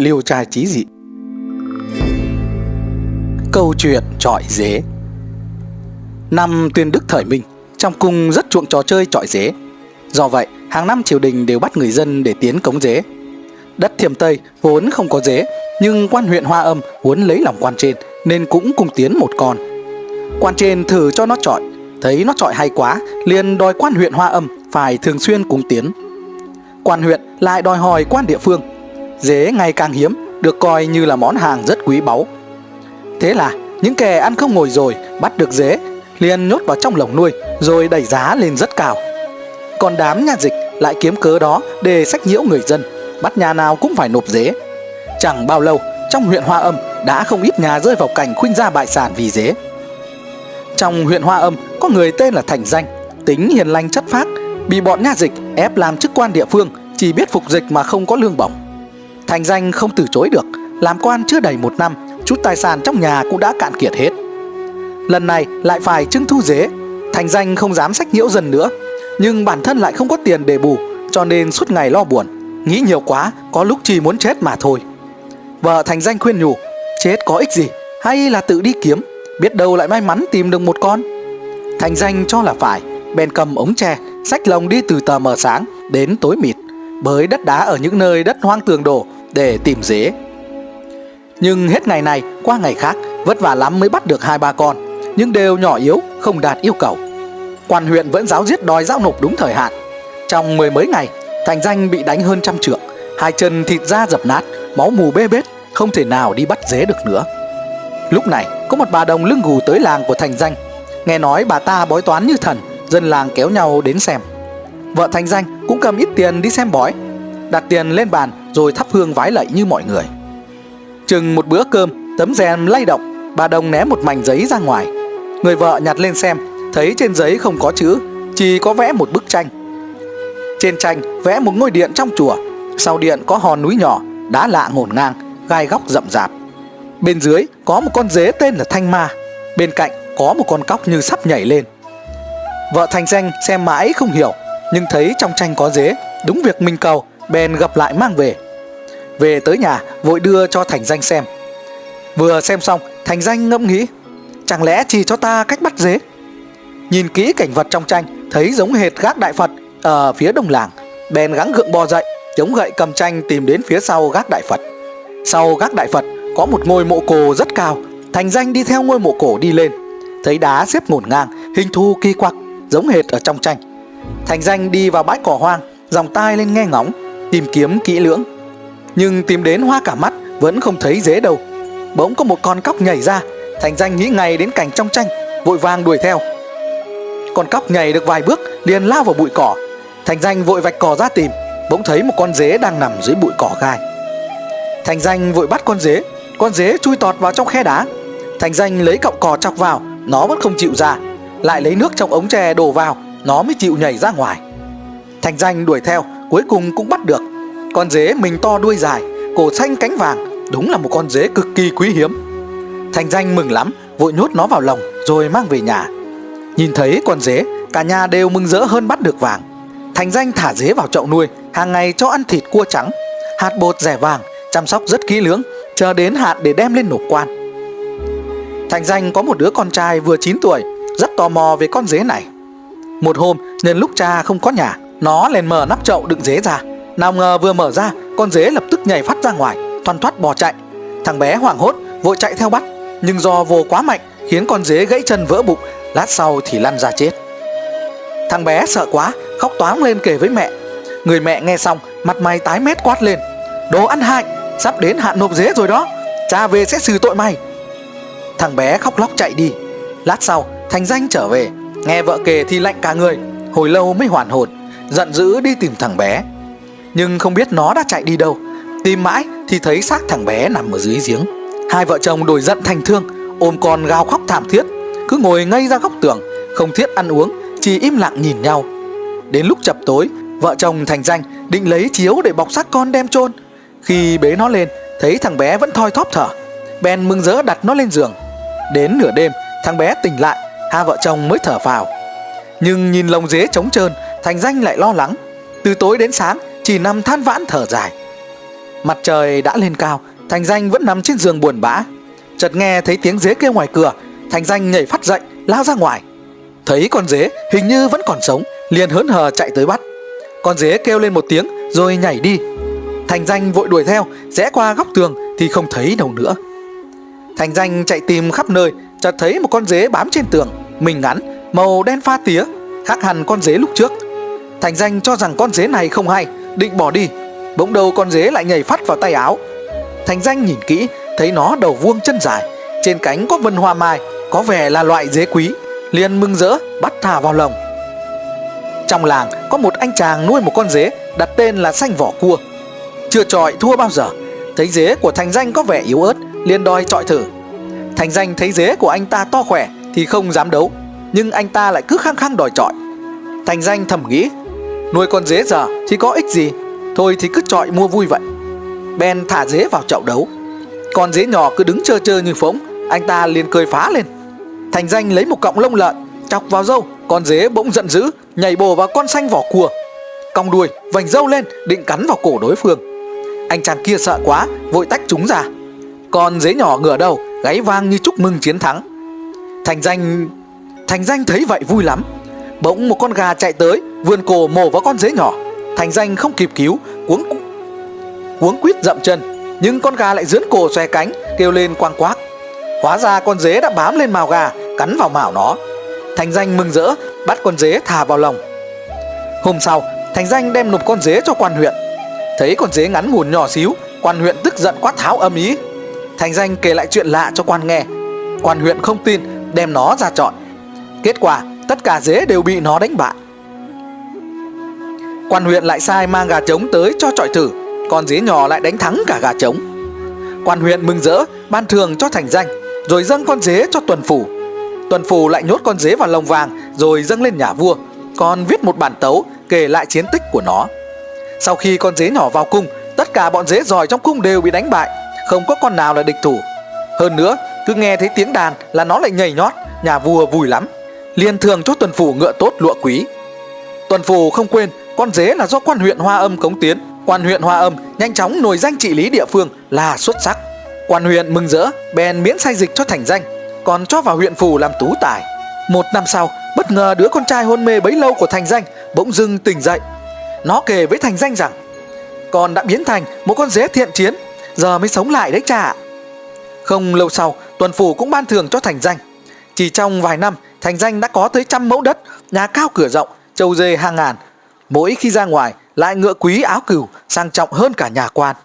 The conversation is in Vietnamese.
liêu trai trí dị. Câu chuyện trọi dế. Năm tuyên đức thời Minh, Trong cung rất chuộng trò chơi trọi dế. Do vậy, hàng năm triều đình đều bắt người dân để tiến cống dế. Đất thiềm Tây vốn không có dế, Nhưng quan huyện Hoa Âm muốn lấy lòng quan trên Nên cũng cùng tiến một con. Quan trên thử cho nó trọi, Thấy nó trọi hay quá, liền đòi quan huyện Hoa Âm phải thường xuyên cùng tiến. Quan huyện lại đòi hỏi quan địa phương Dế ngày càng hiếm, Được coi như là món hàng rất quý báu. Thế là, những kẻ ăn không ngồi rồi Bắt được dế, liền nhốt vào trong lồng nuôi, Rồi đẩy giá lên rất cao. Còn đám nhà dịch lại kiếm cớ đó Để sách nhiễu người dân, Bắt nhà nào cũng phải nộp dế. Chẳng bao lâu, trong huyện Hoa Âm Đã không ít nhà rơi vào cảnh khuynh gia bại sản vì dế. Trong huyện Hoa Âm, Có người tên là Thành Danh, Tính hiền lành chất phác, Bị bọn nha dịch ép làm chức quan địa phương, Chỉ biết phục dịch mà không có lương bổng. Thành danh không từ chối được, Làm quan chưa đầy một năm, Chút tài sản trong nhà cũng đã cạn kiệt hết. Lần này lại phải trưng thu dế, Thành danh không dám sách nhiễu dần nữa. Nhưng bản thân lại không có tiền để bù, Cho nên suốt ngày lo buồn, Nghĩ nhiều quá, Có lúc chỉ muốn chết mà thôi. Vợ thành danh khuyên nhủ, Chết có ích gì? Hay là tự đi kiếm, Biết đâu lại may mắn tìm được một con? Thành danh cho là phải, Bèn cầm ống tre sách lồng đi từ tờ mờ sáng đến tối mịt, Bới đất đá ở những nơi đất hoang tường đổ để tìm dế. Nhưng hết ngày này, qua ngày khác, Vất vả lắm mới bắt được hai ba con, Nhưng đều nhỏ yếu, không đạt yêu cầu. Quan huyện vẫn giáo giết đòi giao nộp đúng thời hạn. Trong mười mấy ngày, Thành danh bị đánh hơn trăm trượng, Hai chân thịt da dập nát, Máu mù bê bết, Không thể nào đi bắt dế được nữa. Lúc này, có một bà đồng lưng gù tới làng của thành danh. Nghe nói bà ta bói toán như thần, Dân làng kéo nhau đến xem. Vợ thành danh cũng cầm ít tiền đi xem bói. Đặt tiền lên bàn rồi thắp hương vái lạy như mọi người. Chừng một bữa cơm, Tấm rèm lay động, Bà đồng ném một mảnh giấy ra ngoài. Người vợ nhặt lên xem, Thấy trên giấy không có chữ, Chỉ có vẽ một bức tranh. Trên tranh vẽ một ngôi điện trong chùa, Sau điện có hòn núi nhỏ, Đá lạ ngổn ngang, Gai góc rậm rạp. Bên dưới có một con dế tên là Thanh Ma, Bên cạnh có một con cóc như sắp nhảy lên. Vợ thành danh xem mãi không hiểu, Nhưng thấy trong tranh có dế, Đúng việc mình cầu. Bèn gặp lại mang về. Về tới nhà, vội đưa cho thành danh xem. Vừa xem xong, Thành danh ngẫm nghĩ, Chẳng lẽ chỉ cho ta cách bắt dế? Nhìn kỹ cảnh vật trong tranh, Thấy giống hệt gác đại Phật Ở phía đông làng Bèn gắng gượng bò dậy, Chống gậy cầm tranh tìm đến phía sau gác đại Phật. Sau gác đại Phật, Có một ngôi mộ cổ rất cao. Thành danh đi theo ngôi mộ cổ đi lên, Thấy đá xếp ngổn ngang, Hình thù kỳ quặc, giống hệt ở trong tranh. Thành danh đi vào bãi cỏ hoang, Dòng tai lên nghe ngóng. Tìm kiếm kỹ lưỡng. Nhưng tìm đến hoa cả mắt Vẫn không thấy dế đâu. Bỗng có một con cóc nhảy ra, Thành danh nghĩ ngay đến cảnh trong tranh, Vội vàng đuổi theo. Con cóc nhảy được vài bước, liền lao vào bụi cỏ. Thành danh vội vạch cỏ ra tìm, Bỗng thấy một con dế đang nằm dưới bụi cỏ gai. Thành danh vội bắt con dế Con dế chui tọt vào trong khe đá. Thành danh lấy cọng cỏ chọc vào, Nó vẫn không chịu ra. Lại lấy nước trong ống tre đổ vào, Nó mới chịu nhảy ra ngoài. Thành danh đuổi theo Cuối cùng cũng bắt được. Con dế mình to đuôi dài Cổ xanh cánh vàng Đúng là một con dế cực kỳ quý hiếm. Thành danh mừng lắm Vội nhốt nó vào lồng Rồi mang về nhà. Nhìn thấy con dế Cả nhà đều mừng rỡ hơn bắt được vàng. Thành danh thả dế vào chậu nuôi Hàng ngày cho ăn thịt cua trắng. Hạt bột rẻ vàng Chăm sóc rất kỹ lưỡng Chờ đến hạn để đem lên nộp quan. Thành danh có một đứa con trai vừa 9 tuổi rất tò mò về con dế này. Một hôm, nhân lúc cha không có nhà, nó liền mở nắp chậu đựng dế ra. Nào ngờ vừa mở ra, con dế lập tức nhảy phát ra ngoài, thoăn thoát bò chạy. Thằng bé hoảng hốt, vội chạy theo bắt, nhưng do vô quá mạnh khiến con dế gãy chân vỡ bụng, lát sau thì lăn ra chết. Thằng bé sợ quá, khóc toáng lên kể với mẹ. Người mẹ nghe xong, mặt mày tái mét quát lên. Đồ ăn hại, sắp đến hạn nộp dế rồi đó, cha về sẽ xử tội mày. Thằng bé khóc lóc chạy đi. Lát sau, Thành danh trở về Nghe vợ kể thì lạnh cả người Hồi lâu mới hoàn hồn Giận dữ đi tìm thằng bé. Nhưng không biết nó đã chạy đi đâu. Tìm mãi thì thấy xác thằng bé nằm ở dưới giếng. Hai vợ chồng đổi giận thành thương Ôm con gào khóc thảm thiết. Cứ ngồi ngay ra góc tường Không thiết ăn uống Chỉ im lặng nhìn nhau. Đến lúc chập tối Vợ chồng thành danh định lấy chiếu để bọc xác con đem chôn. Khi bế nó lên Thấy thằng bé vẫn thoi thóp thở. Bèn mừng rỡ đặt nó lên giường. Đến nửa đêm thằng bé tỉnh lại hai vợ chồng mới thở vào. Nhưng nhìn lồng dế trống trơn, Thành Danh lại lo lắng. Từ tối đến sáng, chỉ nằm than vãn thở dài. Mặt trời đã lên cao, Thành Danh vẫn nằm trên giường buồn bã. Chợt nghe thấy tiếng dế kêu ngoài cửa, Thành Danh nhảy phát dậy, lao ra ngoài. Thấy con dế hình như vẫn còn sống, liền hớn hở chạy tới bắt. Con dế kêu lên một tiếng rồi nhảy đi. Thành Danh vội đuổi theo, rẽ qua góc tường thì không thấy đâu nữa. Thành Danh chạy tìm khắp nơi, chợt thấy một con dế bám trên tường, mình ngắn, màu đen pha tía, khác hẳn con dế lúc trước. Thành Danh cho rằng con dế này không hay, định bỏ đi. Bỗng đầu con dế lại nhảy phát vào tay áo. Thành Danh nhìn kỹ, thấy nó đầu vuông chân dài, trên cánh có vân hoa mai, có vẻ là loại dế quý, liền mừng rỡ bắt thả vào lồng. Trong làng có một anh chàng nuôi một con dế đặt tên là xanh vỏ cua. Chưa trọi thua bao giờ, thấy dế của Thành Danh có vẻ yếu ớt, liền đòi trọi thử. Thành Danh thấy dế của anh ta to khỏe thì không dám đấu, nhưng anh ta lại cứ khăng khăng đòi trọi. Thành Danh thầm nghĩ, nuôi con dế giờ thì có ích gì, thôi thì cứ trọi mua vui vậy. Ben thả dế vào chậu đấu, con dế nhỏ cứ đứng chơ chơ như phỗng anh ta liền cười phá lên. Thành Danh lấy một cọng lông lợn chọc vào dâu, con dế bỗng giận dữ nhảy bổ vào con xanh vỏ cua, cong đuôi vành dâu lên định cắn vào cổ đối phương. Anh chàng kia sợ quá, vội tách chúng ra. Con dế nhỏ ngửa đầu, gáy vang như chúc mừng chiến thắng. Thành Danh Thành Danh thấy vậy vui lắm. Bỗng một con gà chạy tới, vườn cổ mổ vào con dế nhỏ. Thành Danh không kịp cứu, cuống cuống quýt dậm chân, nhưng con gà lại dướn cổ xòe cánh, kêu lên quang quác. Hóa ra con dế đã bám lên mào gà, cắn vào mảo nó. Thành Danh mừng rỡ, bắt con dế thả vào lồng. Hôm sau, Thành Danh đem nộp con dế cho quan huyện. Thấy con dế ngắn ngủn nhỏ xíu, quan huyện tức giận quát tháo âm ý. Thành Danh kể lại chuyện lạ cho quan nghe. Quan huyện không tin, đem nó ra chọn. Kết quả, tất cả dế đều bị nó đánh bại. Quan huyện lại sai mang gà trống tới cho trọi thử, con dế nhỏ lại đánh thắng cả gà trống. Quan huyện mừng rỡ, ban thường cho Thành Danh, rồi dâng con dế cho tuần phủ. Tuần phủ lại nhốt con dế vào lồng vàng, rồi dâng lên nhà vua, còn viết một bản tấu kể lại chiến tích của nó. Sau khi con dế nhỏ vào cung, tất cả bọn dế giỏi trong cung đều bị đánh bại, không có con nào là địch thủ. Hơn nữa, cứ nghe thấy tiếng đàn là nó lại nhảy nhót, nhà vua vui lắm. liền thường cho tuần phủ ngựa tốt lụa quý. Tuần phủ không quên, con dế là do quan huyện Hoa Âm cống tiến. Quan huyện Hoa Âm nhanh chóng nổi danh trị lý địa phương là xuất sắc. Quan huyện mừng rỡ, bèn miễn sai dịch cho thành danh, còn cho vào huyện phủ làm tú tài. Một năm sau, bất ngờ đứa con trai hôn mê bấy lâu của thành danh bỗng dưng tỉnh dậy. Nó kể với thành danh rằng, con đã biến thành một con dế thiện chiến, giờ mới sống lại đấy cha. Không lâu sau, tuần phủ cũng ban thưởng cho thành danh. Chỉ trong vài năm, thành danh đã có tới trăm mẫu đất, nhà cao cửa rộng, trâu dê hàng ngàn. Mỗi khi ra ngoài, lại ngựa quý áo cừu, sang trọng hơn cả nhà quan.